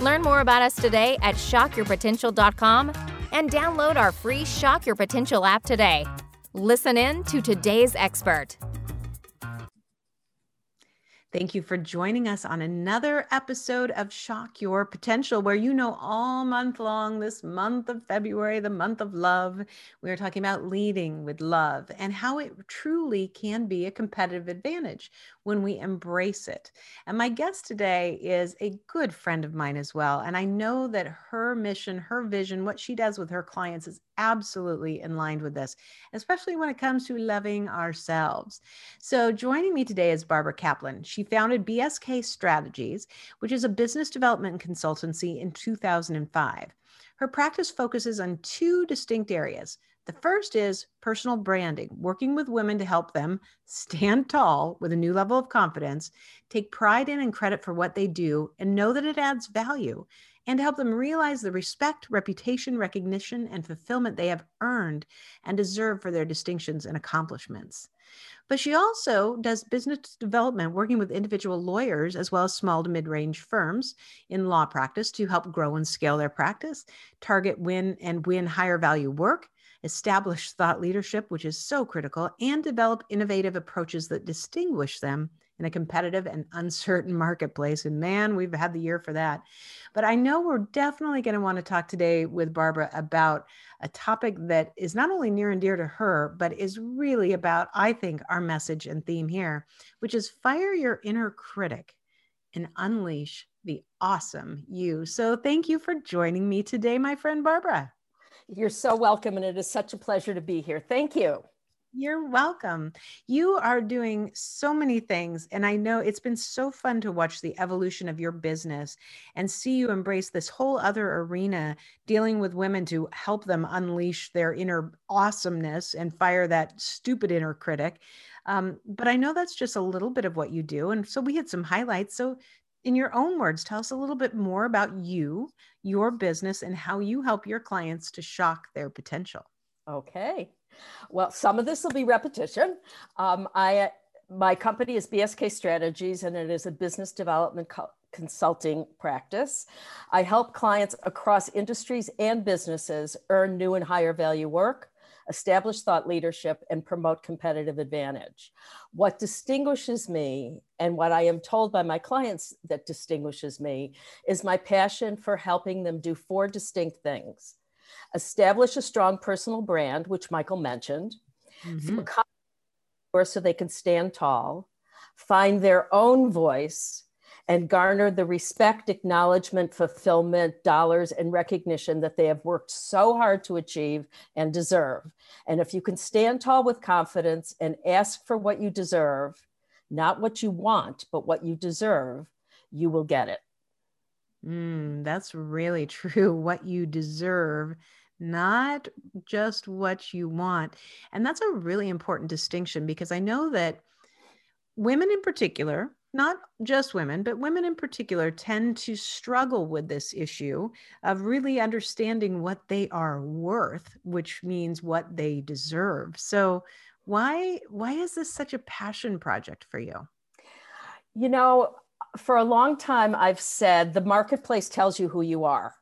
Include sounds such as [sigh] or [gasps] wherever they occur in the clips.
Learn more about us today at shockyourpotential.com and download our free Shock Your Potential app today. Listen in to today's expert. Thank you for joining us on another episode of Shock Your Potential, where you know all month long, this month of February, the month of love, we are talking about leading with love and how it truly can be a competitive advantage when we embrace it. And my guest today is a good friend of mine as well. And I know that her mission, her vision, what she does with her clients is absolutely in line with this, especially when it comes to loving ourselves. So, joining me today is Barbara Kaplan. She founded BSK Strategies, which is a business development consultancy in 2005. Her practice focuses on two distinct areas the first is personal branding, working with women to help them stand [laughs] tall with a new level of confidence, take pride in and credit for what they do, and know that it adds value, and to help them realize the respect, reputation, recognition, and fulfillment they have earned and deserve for their distinctions and accomplishments. But she also does business development, working with individual lawyers as well as small to mid range firms in law practice to help grow and scale their practice, target, win, and win higher value work, establish thought leadership, which is so critical, and develop innovative approaches that distinguish them in a competitive and [laughs] uncertain marketplace. And man, we've had the year for that. But I know we're definitely going to want to talk today with Barbara about a topic that is not only near and dear to her, but is really about, I think, our message and theme here, which is fire your inner critic and unleash the awesome you. So thank you for joining me today, my friend Barbara. You're so welcome, and it is such a pleasure to be here. Thank you. You're welcome. You are doing so many things. And I know it's been so fun to watch the evolution of your business and see you embrace this whole other arena dealing with women to help them unleash their inner awesomeness and fire that stupid inner critic. Um, but I know that's just a little bit of what you do. And so we had some highlights. So in your own words, tell us a little bit more about you, your business, and how you help your clients to shock their potential. Okay. Well, some of this will be repetition. Um, I my company is BSK Strategies, and it is a business development co- consulting practice. I help clients across industries and businesses earn new and higher value work establish thought leadership, and promote competitive advantage. What distinguishes me and what I am told by my clients that distinguishes me is my passion for helping them do four distinct things establish a strong personal brand, which Michael mentioned, mm-hmm. so they can stand tall, find their own voice, and garner the respect, acknowledgement, fulfillment, dollars, and recognition that they have worked so hard to achieve and deserve. And if you can stand tall with confidence and ask for what you deserve, not what you want, but what you deserve, you will get it. Mm, that's really [laughs] true. What you deserve, not just what you want. And that's a really important distinction because I know that women in particular, not just women, but women in particular tend to struggle with this issue of really understanding what they are worth, which means what they deserve. So why why is this such a passion project for you? You know, for a long time I've said the marketplace tells you who you are.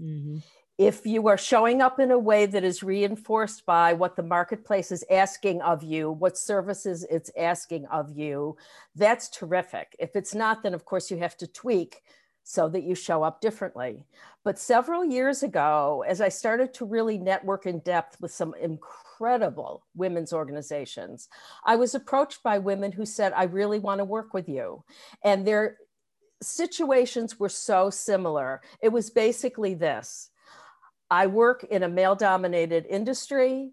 Mm-hmm if you are showing up in a way that is reinforced by what the marketplace is asking of you, what services it's asking of you, that's terrific. If it's not, then of course you have to tweak so that you show up differently. But several years ago, as I started to really network in depth with some incredible women's organizations, I was approached by women who said, I really want to work with you. And their situations were so similar. It was basically this I work in a male dominated industry.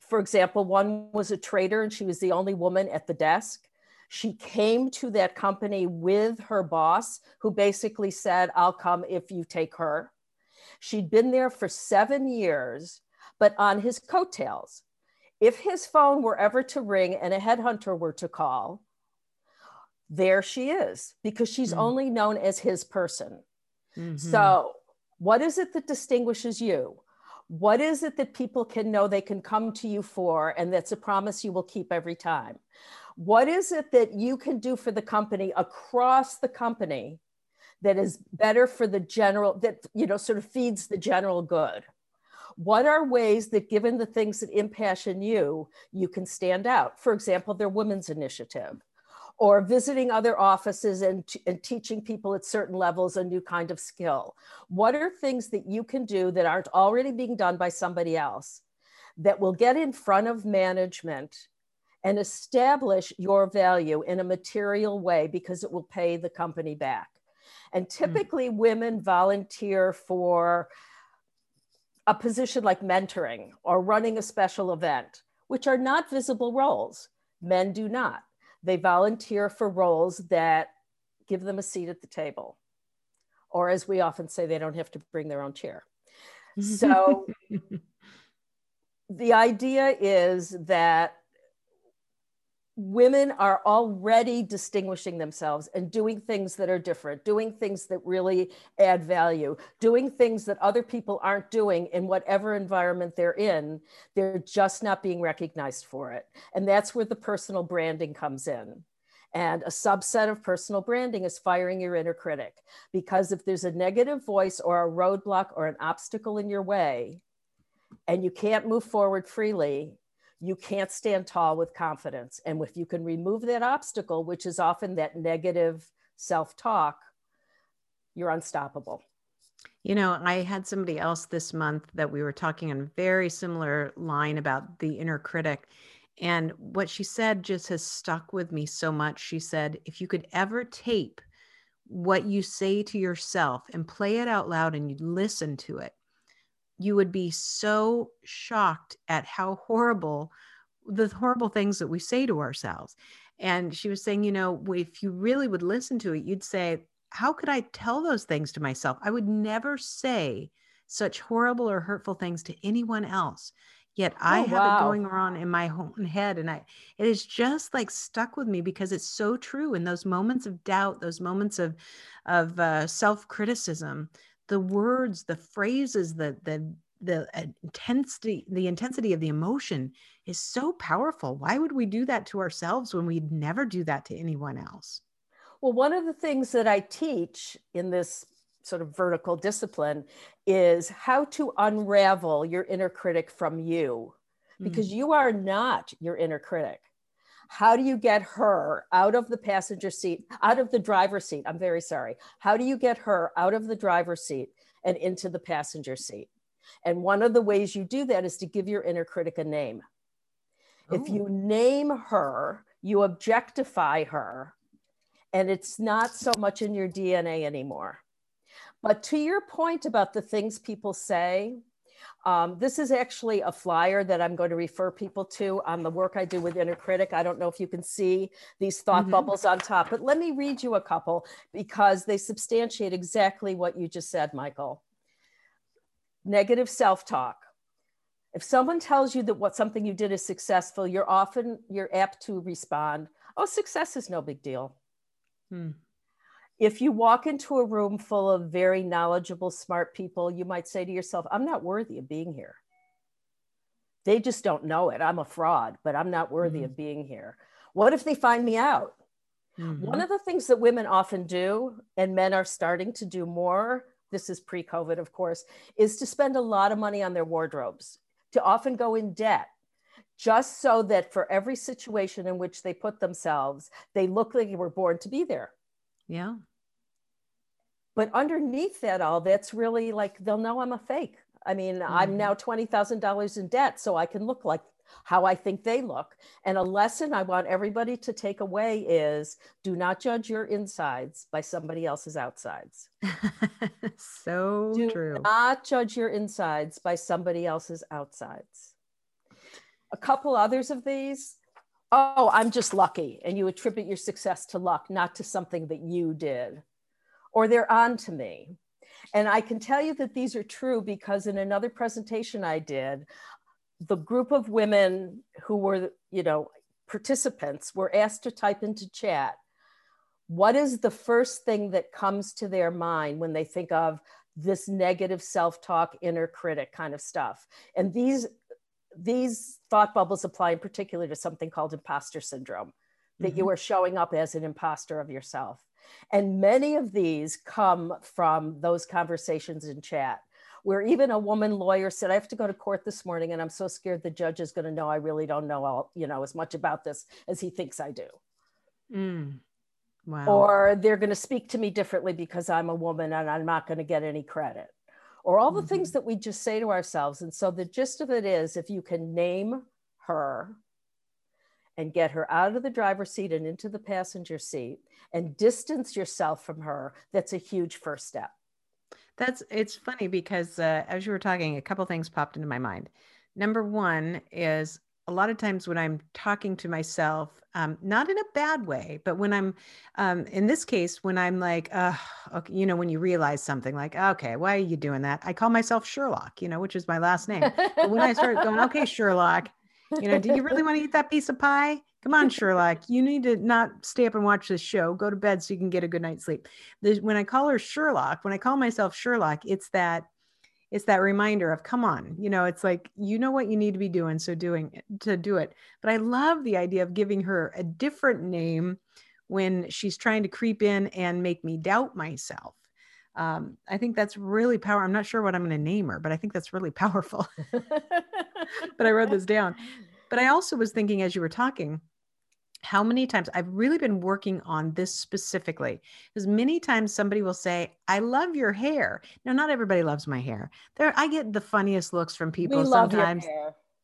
For example, one was a trader and she was the only woman at the desk. She came to that company with her boss, who basically said, I'll come if you take her. She'd been there for seven years, but on his coattails. If his phone were ever to ring and a headhunter were to call, there she is because she's mm-hmm. only known as his person. Mm-hmm. So, what is it that distinguishes you? What is it that people can know they can come to you for and that's a promise you will keep every time? What is it that you can do for the company across the company that is better for the general, that, you know, sort of feeds the general good? What are ways that, given the things that impassion you, you can stand out? For example, their women's initiative or visiting other offices and, and teaching people at certain levels a new kind of skill? What are things that you can do that aren't already being done by somebody else that will get in front of management and establish your value in a material way because it will pay the company back? And hmm. typically, mm. women volunteer for a position like mentoring or running a special event, which are not visible roles. Men do not they volunteer for roles that give them a seat at the table. Or as we often say, they don't have to bring their own chair. So [laughs] the idea is that women are already distinguishing themselves and doing things that are different, doing things that really add value, doing things that other people aren't doing in whatever environment they're in. They're just not being recognized for it. And that's where the personal branding comes in. And a subset of personal branding is firing your inner critic. Because if there's a negative voice or a roadblock or an obstacle in your way, and you can't move forward freely, you can't stand tall with confidence. And if you can remove that obstacle, which is often that negative self talk, you're unstoppable. You know, I had somebody else this month that we were talking on a very similar line about the inner critic. And what she said just has stuck with me so much. She said, if you could ever tape what you say to yourself and play it out loud and you'd listen to it, you would be so shocked at how horrible the horrible things that we say to ourselves. And she was saying, you know, if you really would listen to it, you'd say, how could I tell those things to myself? I would never say such horrible or hurtful things to anyone else. Yet I oh, have wow. it going on in my own head. And I it is just like stuck with me because it's so true in those moments of doubt, those moments of of uh, self-criticism the words, the phrases, the the the intensity the intensity of the emotion is so powerful. Why would we do that to ourselves when we'd never do that to anyone else? Well one of the things that i teach in this sort of vertical discipline is how to unravel your inner critic from you because mm-hmm. you are not your inner critic how do you get her out of the passenger seat, out of the driver's seat? I'm very sorry. How do you get her out of the driver's seat and into the passenger seat? And one of the ways you do that is to give your inner critic a name. If oh. you name her, you objectify her, and it's not so much in your DNA anymore. But to your point about the things people say, um, this is actually a flyer that I'm going to refer people to on the work I do with Inner Critic. I don't know if you can see these thought mm-hmm. bubbles on top, but let me read you a couple because they substantiate exactly what you just said, Michael. Negative self talk. If someone tells you that what something you did is successful, you're often you're apt to respond, "Oh, success is no big deal." Hmm if you walk into a room full of very knowledgeable, smart people, you might say to yourself, I'm not worthy of being here. They just don't know it. I'm a fraud, but I'm not worthy mm-hmm. of being here. What if they find me out? Mm-hmm. One of the things that women often do, and men are starting to do more, this is pre COVID, of course, is to spend a lot of money on their wardrobes, to often go in debt just so that for every situation in which they put themselves, they look like they were born to be there. Yeah. But underneath that all, that's really like they'll know I'm a fake. I mean, mm-hmm. I'm now $20,000 in debt, so I can look like how I think they look. And a lesson I want everybody to take away is do not judge your insides by somebody else's outsides. [laughs] so do true. Do not judge your insides by somebody else's outsides. A couple others of these oh, I'm just lucky. And you attribute your success to luck, not to something that you did. Or they're on to me. And I can tell you that these are true because in another presentation I did, the group of women who were, you know, participants were asked to type into chat what is the first thing that comes to their mind when they think of this negative self-talk inner critic kind of stuff and these these thought bubbles apply in particular to something called imposter syndrome that mm-hmm. you are showing up as an imposter of yourself and many of these come from those conversations in chat where even a woman lawyer said, I have to go to court this morning and I'm so scared the judge is going to know I really don't know all, you know, as much about this as he thinks I do. Mm. Wow. Or they're going to speak to me differently because I'm a woman and I'm not going to get any credit. Or all the mm-hmm. things that we just say to ourselves. And so the gist of it is if you can name her and get her out of the driver's seat and into the passenger seat and distance yourself from her, that's a huge first step. That's it's funny because uh, as you were talking, a couple things popped into my mind. Number one is a lot of times when I'm talking to myself, um, not in a bad way, but when I'm, um, in this case, when I'm like, uh, okay, you know, when you realize something like, okay, why are you doing that? I call myself Sherlock, you know, which is my last name. But when I start going, okay, Sherlock, you know, do you really want to eat that piece of pie? Come on, Sherlock. You need to not stay up and watch this show. Go to bed so you can get a good night's sleep. when I call her Sherlock, when I call myself Sherlock, it's that it's that reminder of come on you know it's like you know what you need to be doing so doing it, to do it. But i love the idea of giving her a different name when she's trying to creep in and make me doubt myself. Um, i think that's really power i'm not sure what i'm going to name her but i think that's really [laughs] powerful. [laughs] But i wrote this down. [laughs] But i also was thinking as you were talking how many times I've really been working on this specifically because many times somebody will say, I love your hair. Now, not everybody loves my hair. There, I get the funniest looks from people we sometimes.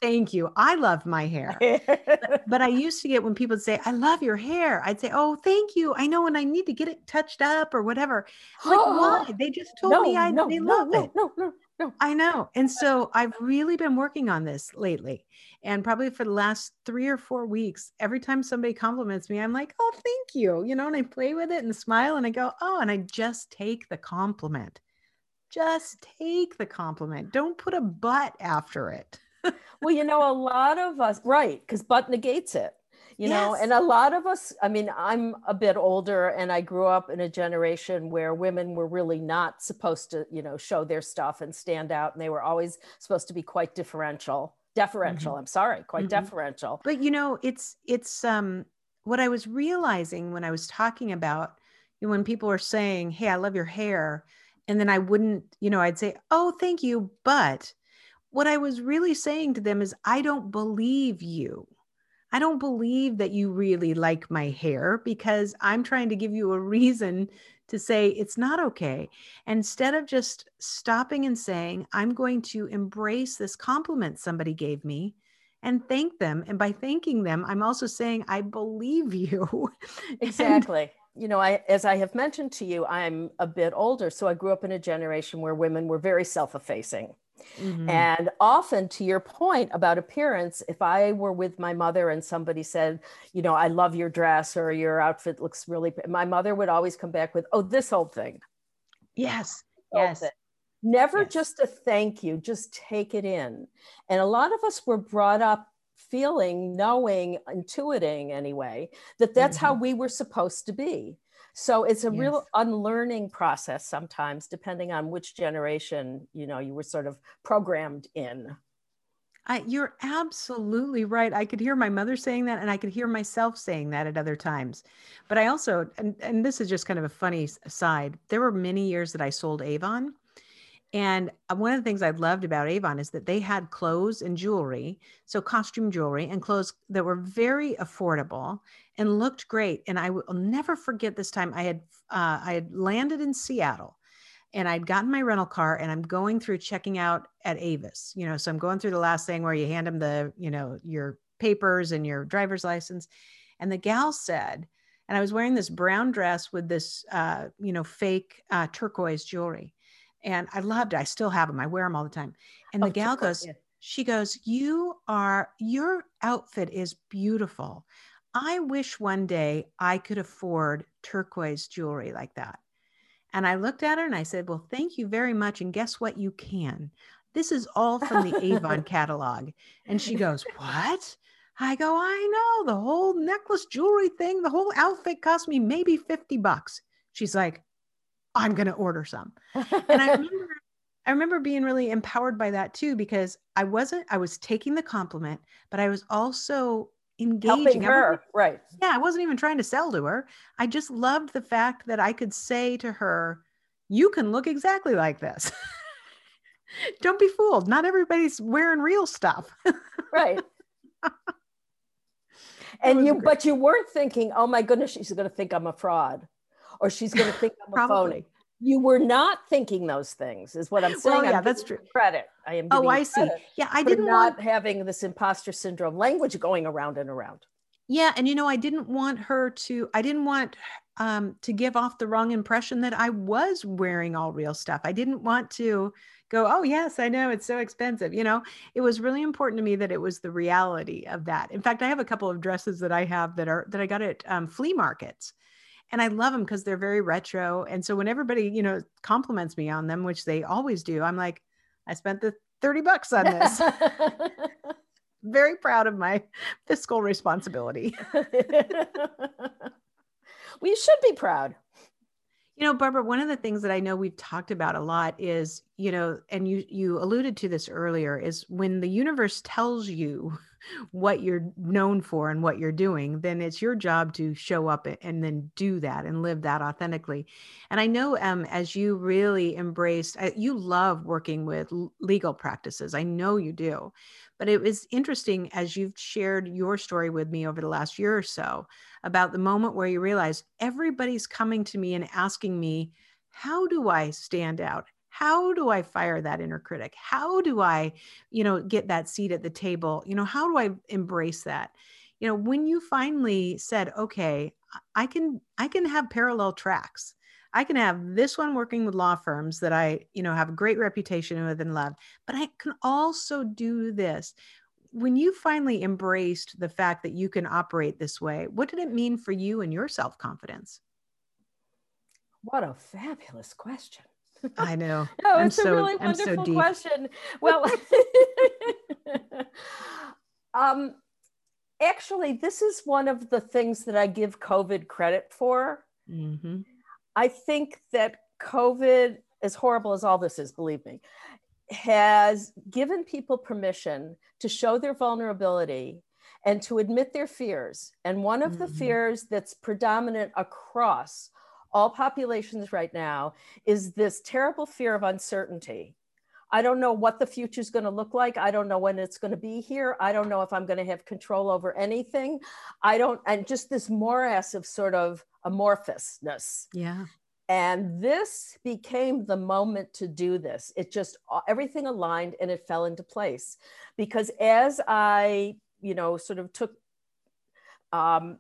Thank you. I love my hair. [laughs] but, but, I used to get when people would say, I love your hair. I'd say, Oh, thank you. I know when I need to get it touched up or whatever. Like, [gasps] why? They just told no, me I no, they no, love no, it. No, no, no. I know. And so I've really been working on this lately. And probably for the last three or four weeks, every time somebody compliments me, I'm like, oh, thank you. You know, and I play with it and smile and I go, oh, and I just take the compliment. Just take the compliment. Don't put a but after it. well, you know, a lot of us, right, because but negates it you know and a lot of us i mean i'm a bit older and i grew up in a generation where women were really not supposed to you know show their stuff and stand out and they were always supposed to be quite differential deferential. Mm-hmm. I'm sorry, quite mm-hmm. deferential. But you know, it's it's um what I was realizing when I was talking about you know, when people were saying, "Hey, I love your hair," and then I wouldn't, you know, I'd say, "Oh, thank you," but what I was really saying to them is, "I don't believe you." I don't believe that you really like my hair because I'm trying to give you a [laughs] reason to say it's not okay. instead of just stopping and saying, I'm going to embrace this compliment somebody gave me and thank them. And by thanking them, I'm also saying, I believe you. [laughs] Exactly. you know, I, as I have mentioned to you, I'm a bit older. So I grew up in a generation where women were very self effacing. Mm-hmm. And often, to your point about appearance, if I were with my mother and somebody said, you know, I love your dress or your outfit looks really, my mother would always come back with, oh, this whole thing. Yes. [laughs] Yes. Thing. Never yes. just a thank you, just take it in. And a lot of us were brought up feeling, knowing, intuiting anyway, that that's mm-hmm. how we were supposed to be. So it's a yes. real unlearning process sometimes, depending on which generation you know you were sort of programmed in. I, you're absolutely right. I could hear my mother saying that, and I could hear myself saying that at other times. But I also, and, and this is just kind of a funny aside, there were many years that I sold Avon. And uh, one of the things I loved about Avon is that they had clothes and jewelry, so costume jewelry and clothes that were very affordable and looked great. And I will never forget this time I had uh, I had landed in Seattle and I'd gotten my rental car and I'm going through checking out at Avis, you know, so I'm going through the last thing where you hand them the, you know, your papers and your driver's license. And the gal said, and I was wearing this brown dress with this, uh, you know, fake uh, turquoise jewelry. And I loved it. I still have them. I wear them all the time. And the oh, gal goes. She goes, You are, your outfit is beautiful. I wish one day I could afford turquoise jewelry like that. And I looked at her and I said, Well, thank you very much. And guess what? You can. This is all from the Avon [laughs] catalog. And she goes, What? I go, I know the whole necklace jewelry thing, the whole outfit cost me maybe 50 bucks. She's like, I'm going to order some. [laughs] And I remember, I remember being really empowered by that too, because I wasn't, I was taking the compliment, but I was also engaging her. Right. Yeah. I wasn't even trying to sell to her. I just loved the fact that I could say to her, you can look exactly like this. [laughs] Don't be fooled. Not everybody's wearing real stuff. [laughs] right. and you, great. but you weren't thinking, oh my goodness, she's going to think I'm a fraud or she's going to think I'm a phony. You were not thinking those things, is what I'm saying. Well, yeah, I'm that's true. Credit. I am. Oh, I see. Yeah, I didn't not want... having this imposter syndrome language going around and around. Yeah, and you know, I didn't want her to. I didn't want um, to give off the wrong impression that I was wearing all real stuff. I didn't want to go, oh, yes, I know it's so expensive. You know, it was really important to me that it was the reality of that. In fact, I have a couple of dresses that I have that are that I got at um, flea markets. And I love them because they're very retro. And so when everybody, you know, compliments me on them, which they always do, I'm like, I spent the 30 bucks on this. [laughs] very proud of my fiscal responsibility. [laughs] we should be proud. You know, Barbara, one of the things that I know we've talked about a lot is, you know, and you you alluded to this earlier, is when the universe tells you what you're known for and what you're doing, then it's your job to show up and then do that and live that authentically. And I know um, as you really embraced, uh, you love working with legal practices. I know you do. But it was interesting as you've shared your story with me over the last year or so about the moment where you realize everybody's coming to me and asking me, how do I stand out? How do I fire that inner critic? How do I, you know, get that seat at the table? You know, how do I embrace that? You know, when you finally said, okay, I can I can have parallel tracks. I can have this one working with law firms that I, you know, have a great reputation with and love, but I can also do this. When you finally embraced the fact that you can operate this way, what did it mean for you and your self confidence? What a fabulous question. I know. [laughs] no, it's I'm a so, really wonderful so question. Well, [laughs] um, actually, this is one of the things that I give COVID credit for. Mm-hmm. I think that COVID, as horrible as all this is, believe me, has given people permission to show their vulnerability and to admit their fears. And one of mm-hmm. the fears that's predominant across all populations right now is this terrible fear of uncertainty. I don't know what the future is going to look like. I don't know when it's going to be here. I don't know if I'm going to have control over anything. I don't, and just this morass of sort of amorphousness. Yeah. And this became the moment to do this. It just, everything aligned and it fell into place. Because as I, you know, sort of took, um,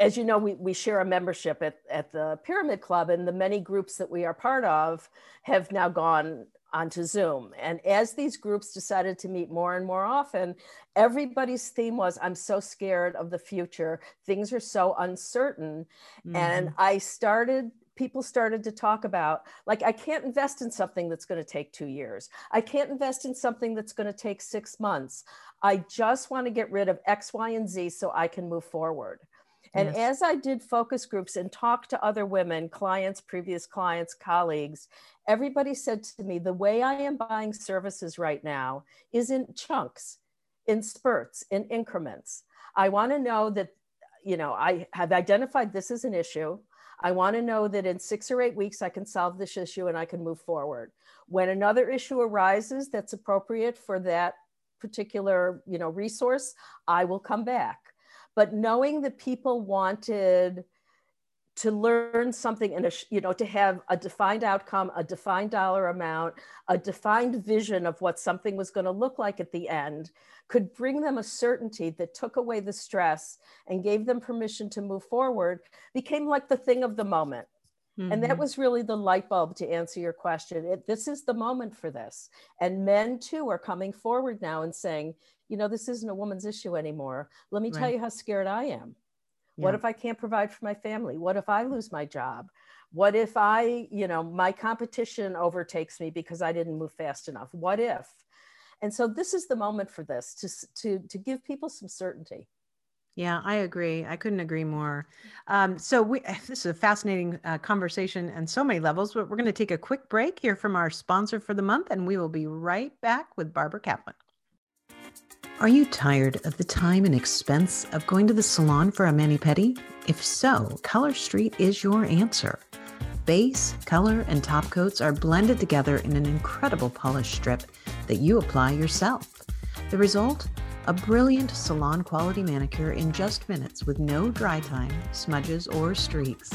as you know, we, we share a membership at, at the Pyramid Club, and the many groups that we are part of have now gone onto Zoom. And as these groups decided to meet more and more often, everybody's theme was I'm so scared of the future. Things are so uncertain. Mm-hmm. And I started people started to talk about like i can't invest in something that's going to take two years i can't invest in something that's going to take six months i just want to get rid of x y and z so i can move forward and yes. as I did focus groups and talked to other women, clients, previous clients, colleagues, everybody said to me, the way I am buying services right now is in chunks, in spurts, in increments. I want to know that, you know, I have identified this as an issue. I want to know that in six or eight weeks, I can solve this issue and I can move forward. When another issue arises that's appropriate for that particular, you know, resource, I will come back but knowing that people wanted to learn something and you know to have a defined outcome a defined dollar amount a defined vision of what something was going to look like at the end could bring them a certainty that took away the stress and gave them permission to move forward became like the thing of the moment Mm-hmm. And that mm-hmm. was really the light bulb to answer your question. It, this is the moment for this. And men too are coming forward now and saying, you know, this isn't a woman's issue anymore. Let me right. tell you how scared I am. Yeah. What if I can't provide for my family? What if I lose my job? What if I, you know, my competition overtakes me because I didn't move fast enough? What if? And so this is the moment for this to, to, to give people some certainty. Yeah, I agree. I couldn't agree more. Um, so we [sighs] this is a fascinating uh, conversation on so many levels, but we're going to take a quick break here from our sponsor for the month, and we will be right back with Barbara Kaplan. Are you tired of the time and expense of going to the salon for a mani-pedi? If so, Color Street is your answer. Base, color, and top coats are blended together in an incredible polish strip that you apply yourself. The result? A brilliant salon quality manicure in just minutes with no dry time, smudges, or streaks.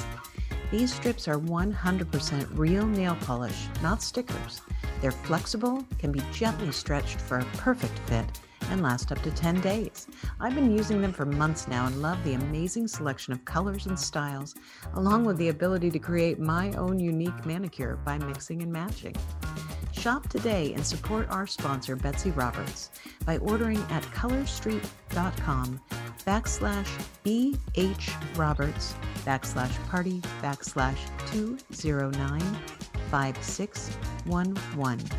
These strips are 100% real nail polish, not stickers. They're flexible, can be gently stretched for a perfect fit, and last up to 10 days. I've been using them for months now and love the amazing selection of colors and styles, along with the ability to create my own unique manicure by mixing and matching. Shop today and support our sponsor, Betsy Roberts, by ordering at colorstreet.com backslash BH Roberts backslash party backslash 209 5611.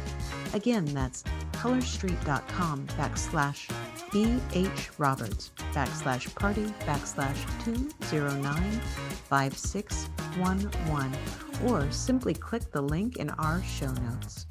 Again, that's colorstreet.com backslash BH Roberts backslash party backslash 209 5611 or simply click the link in our show notes.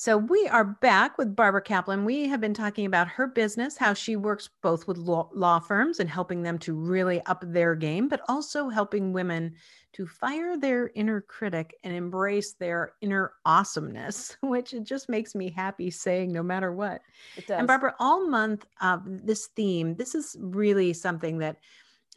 So we are back with Barbara Kaplan. We have been talking about her business, how she works both with law, law, firms and helping them to really up their game, but also helping women to fire their inner critic and embrace their inner awesomeness, [laughs] which it just makes me happy saying no matter what. And Barbara, all month of this theme, this is really something that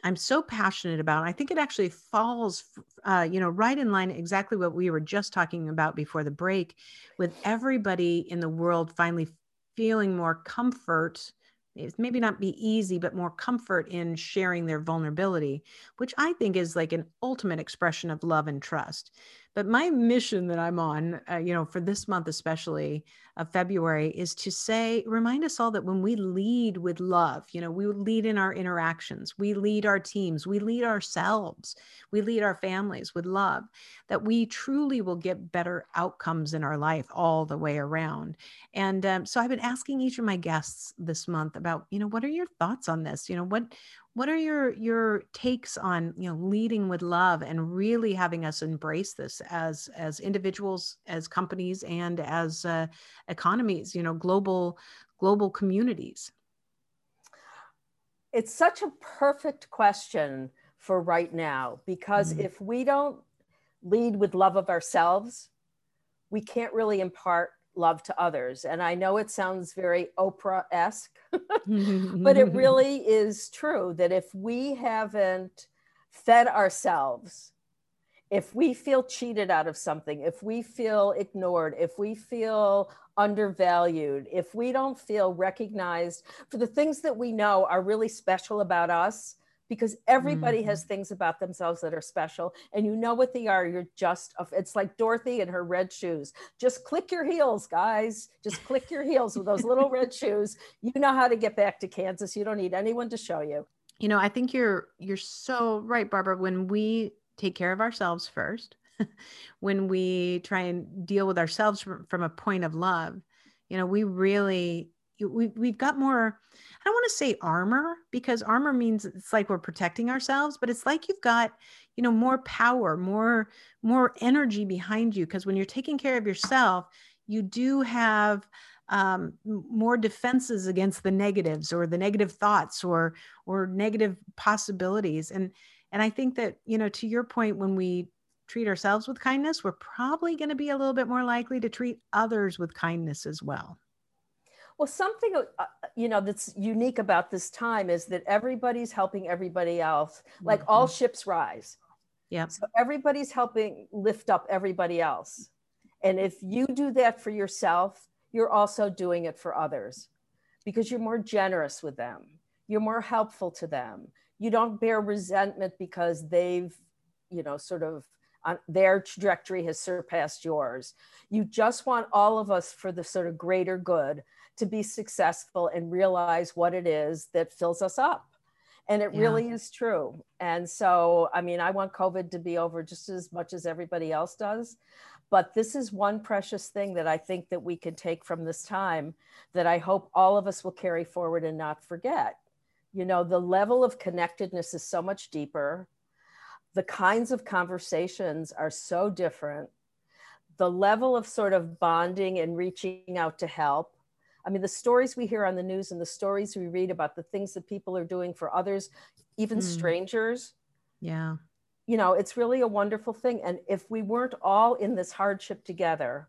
I'm so passionate about. I think it actually falls, uh, you know, right in line exactly what we were just talking about before the break, with everybody in the world finally feeling more comfort. It's maybe not be easy, but more comfort in sharing their vulnerability, which I think is like an ultimate expression of love and trust. But my mission that I'm on, uh, you know, for this month especially of February, is to say, remind us all that when we lead with love, you know, we lead in our interactions, we lead our teams, we lead ourselves, we lead our families with love, that we truly will get better outcomes in our life all the way around. And um, so I've been asking each of my guests this month about, you know, what are your thoughts on this? You know, what what are your your takes on you know leading with love and really having us embrace this as as individuals as companies and as uh, economies you know global global communities it's such a perfect question for right now because mm-hmm. if we don't lead with love of ourselves we can't really impart love to others. And I know it sounds very Oprah esque, [laughs] but it [laughs] really is true that if we haven't fed ourselves, if we feel cheated out of something, if we feel ignored, if we feel undervalued, if we don't feel recognized for the things that we know are really special about us, because everybody mm-hmm. has things about themselves that are special and you know what they are. You're just it's like dorothy and her red shoes. Just click your heels guys. Just click your heels with those little red shoes. You know how to get back to kansas. You don't need anyone to show you. You know i think you're you're so right barbara. When we take care of ourselves first [laughs] when we try and deal with ourselves from, from a point of love you know we really we, we've got more I don't want to say armor because armor means it's like we're protecting ourselves, but it's like you've got, you know, more power, more more energy behind you because when you're taking care of yourself, you do have um, more defenses against the negatives or the negative thoughts or or negative possibilities and and I think that you know to your point when we treat ourselves with kindness, we're probably going to be a little bit more likely to treat others with kindness as well. Well, something uh, uh, you know that's unique about this time is that everybody's helping everybody else. Like mm-hmm. all ships rise. Yeah. So everybody's helping lift up everybody else. And if you do that for yourself, you're also doing it for others because you're more generous with them. You're more helpful to them. you don't bear resentment because they've you know sort of on their trajectory has surpassed yours you just want all of us for the sort of greater good to be successful and realize what it is that fills us up. And it yeah. really is true. And so i mean i want covid to be over just as much as everybody else does. But this is one precious thing that i think that we can take from this time that i hope all of us will carry forward and not forget. You know the level of connectedness is so much deeper. The kinds of conversations are so different. The level of sort of bonding and reaching out to help I mean, the stories we hear on the news and the stories we read about the things that people are doing for others, even mm. strangers. Yeah. You know, it's really a wonderful thing. And if we weren't all in this hardship together,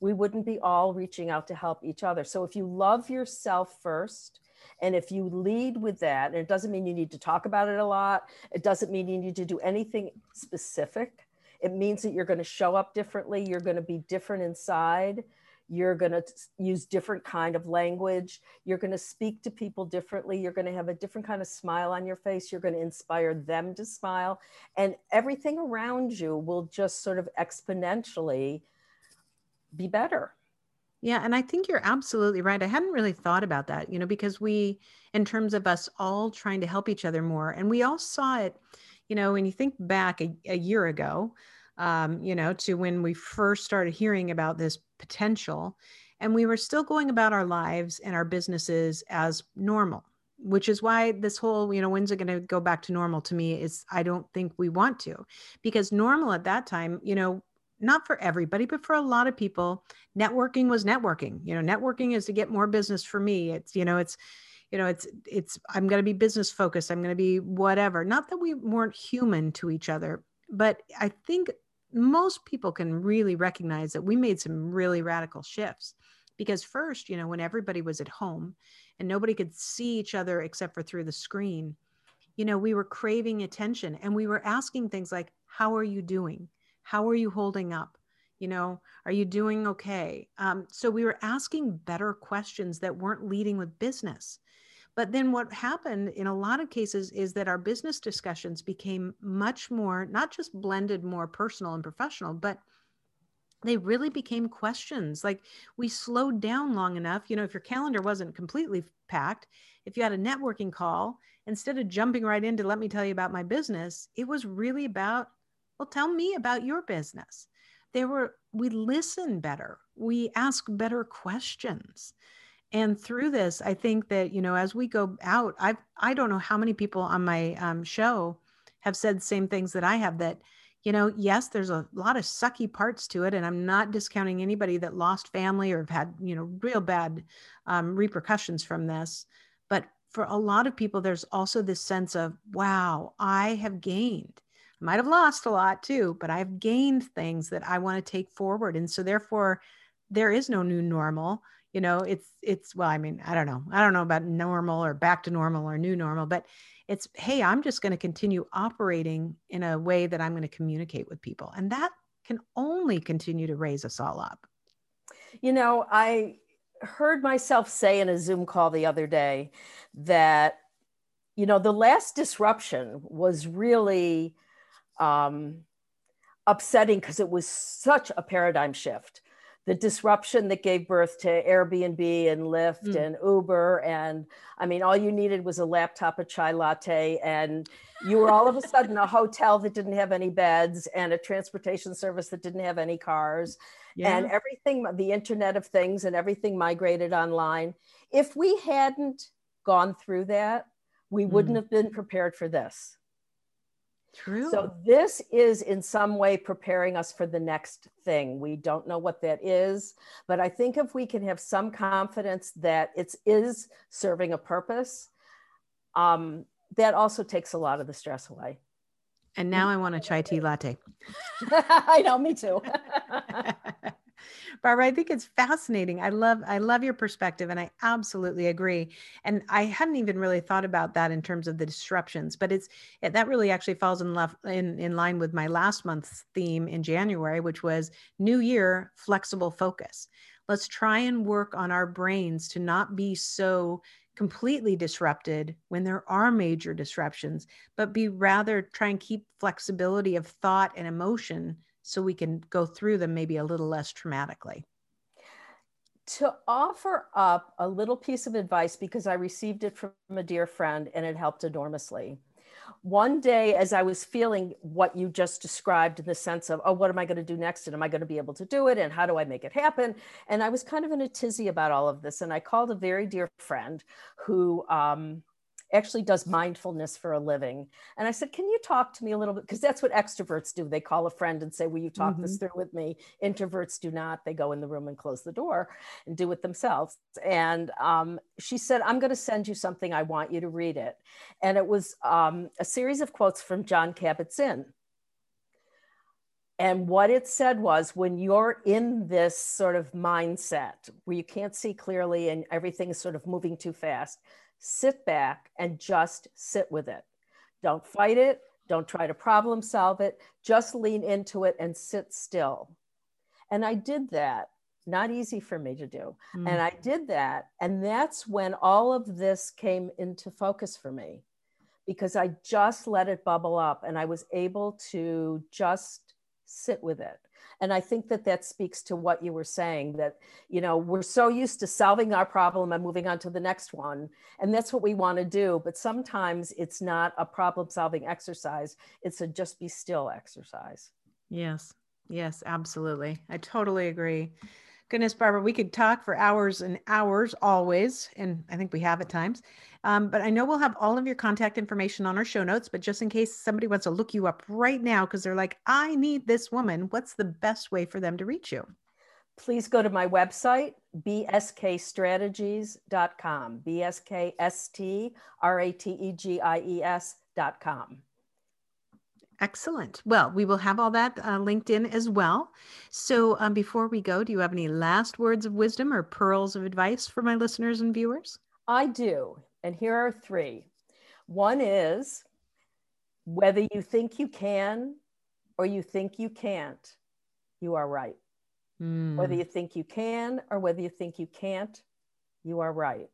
we wouldn't be all reaching out to help each other. So if you love yourself first, and if you lead with that, and it doesn't mean you need to talk about it a lot, it doesn't mean you need to do anything specific. It means that you're going to show up differently, you're going to be different inside, you're going to use different kind of language. You're going to speak to people differently. You're going to have a different kind of smile on your face. You're going to inspire them to smile. And everything around you will just sort of exponentially be better. Yeah and i think you're absolutely right. I hadn't really thought about that you know because we in terms of us all trying to help each other more and we all saw it you know when you think back a, a year ago um, you know, to when we first started hearing about this potential. And we were still going about our lives and our businesses as normal, which is why this whole, you know, when's it going to go back to normal to me is I don't think we want to. Because normal at that time, you know, not for everybody, but for a lot of people, networking was networking. You know, networking is to get more business for me. It's, you know, it's, you know, it's, it's, I'm going to be business focused. I'm going to be whatever. Not that we weren't human to each other, but I think most people can really recognize that we made some really radical shifts because first you know when everybody was at home and nobody could see each other except for through the screen you know we were craving attention and we were asking things like how are you doing? How are you holding up? You know are you doing okay? Um, so we were asking better questions that weren't leading with business but then what happened in a lot of cases is that our business discussions became much more, not just blended more personal and professional, but they really became questions. Like we slowed down long enough. You know, if your calendar wasn't completely packed, if you had a networking call, instead of jumping right into, let me tell you about my business, it was really about, well, tell me about your business. They were, we listen better, we ask better questions and through this i think that you know as we go out i i don't know how many people on my um, show have said the same things that i have that you know yes there's a lot of sucky parts to it and i'm not discounting anybody that lost family or have had you know real bad um, repercussions from this. But for a lot of people there's also this sense of wow i have gained. I might have lost a lot too but i've gained things that i want to take forward and so therefore there is no new normal you know it's it's well i mean i don't know. I don't know about normal or back to normal or new normal but it's hey i'm just going to continue operating in a way that i'm going to communicate with people. And that can only continue to raise us all up. You know i heard myself say in a zoom call the other day that you know the last disruption was really um, upsetting because it was such a paradigm shift the disruption that gave birth to Airbnb and Lyft mm. and Uber. And I mean, all you needed was a laptop, a chai latte, and you were all of a sudden a hotel that didn't have any beds and a transportation service that didn't have any cars. Yeah. And everything, the Internet of Things and everything migrated online. If we hadn't gone through that, we mm. wouldn't have been prepared for this. True. So this is in some way preparing us for the next thing. We don't know what that is, but I think if we can have some confidence that it is serving a purpose, um, that also takes a lot of the stress away. And now I want a chai tea latte. [laughs] I know, me too. [laughs] Barbara, I think it's fascinating. I love I love your perspective and I absolutely agree. And I hadn't even really thought about that in terms of the disruptions, but it's it, that really actually falls in love in in line with my last month's theme in January, which was new year flexible focus. Let's try and work on our brains to not be so completely disrupted when there are major disruptions, but be rather try and keep flexibility of thought and emotion so we can go through them maybe a little less traumatically? To offer up a little piece of advice because I received it from a dear friend and it helped enormously one day as I was feeling what you just described in the sense of, oh, what am I going to do next? And am I going to be able to do it? And how do I make it happen? And I was kind of in a tizzy about all of this. And I called a very dear friend who, um, actually does mindfulness for a living. And I said, Can you talk to me a little bit? Because that's what extroverts do. They call a friend and say, Will you talk mm-hmm. this through with me? Introverts do not. They go in the room and close the door and do it themselves. And um, she said, I'm going to send you something. I want you to read it. And it was um, a series of quotes from John Kabat-Zinn. And what it said was when you're in this sort of mindset where you can't see clearly and everything is sort of moving too fast, sit back and just sit with it. Don't fight it. Don't try to problem solve it. Just lean into it and sit still. And I did that. Not easy for me to do. Mm. And I did that. And that's when all of this came into focus for me because I just let it bubble up and I was able to just sit with it. And i think that that speaks to what you were saying that you know we're so used to solving our problem and moving on to the next one and that's what we want to do. But sometimes it's not a problem solving exercise it's a just be still exercise. Yes. Yes absolutely. I totally agree goodness barbara we could talk for hours and hours always and i think we have at times um, but I know we'll have all of your contact information on our show notes. But just in case somebody wants to look you up right now because they're like, I need this woman, what's the best way for them to reach you? Please go to my website, bskstrategies.com, B-S-K-S-T-R-A-T-E-G-I-E-S.com. Excellent. Well, we will have all that uh, linked in as well. So, um, before we go, do you have any last words of wisdom or pearls of advice for my listeners and viewers? I do. And here are three. One is whether you think you can or you think you can't, you are right. Mm. Whether you think you can or whether you think you can't, you are right.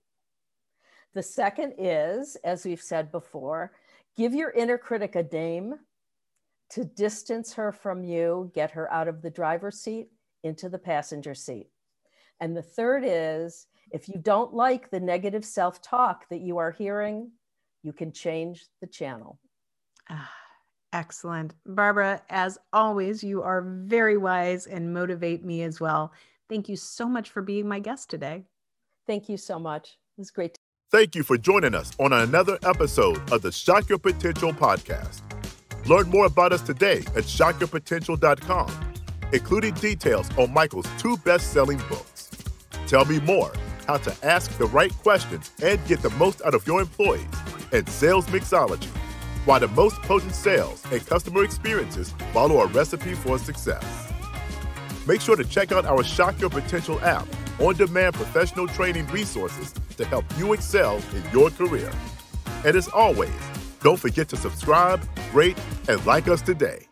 The second is, as we've said before, give your inner critic a name to distance her from you, get her out of the driver's seat into the passenger seat. And the third is if you don't like the negative self talk that you are hearing, you can change the channel. Ah, excellent. Barbara, as always, you are very wise and motivate me as well. Thank you so much for being my guest today. Thank you so much. It was great. To- Thank you for joining us on another episode of the Shock Your Potential podcast. Learn more about us today at shockyourpotential.com, including details on Michael's two best selling books. Tell me more how to ask the right questions and get the most out of your employees, and sales mixology. Why the most potent sales and customer experiences follow a recipe for success. Make sure to check out our Shock Your Potential app, on demand professional training resources to help you excel in your career. And as always, don't forget to subscribe, rate, and like us today.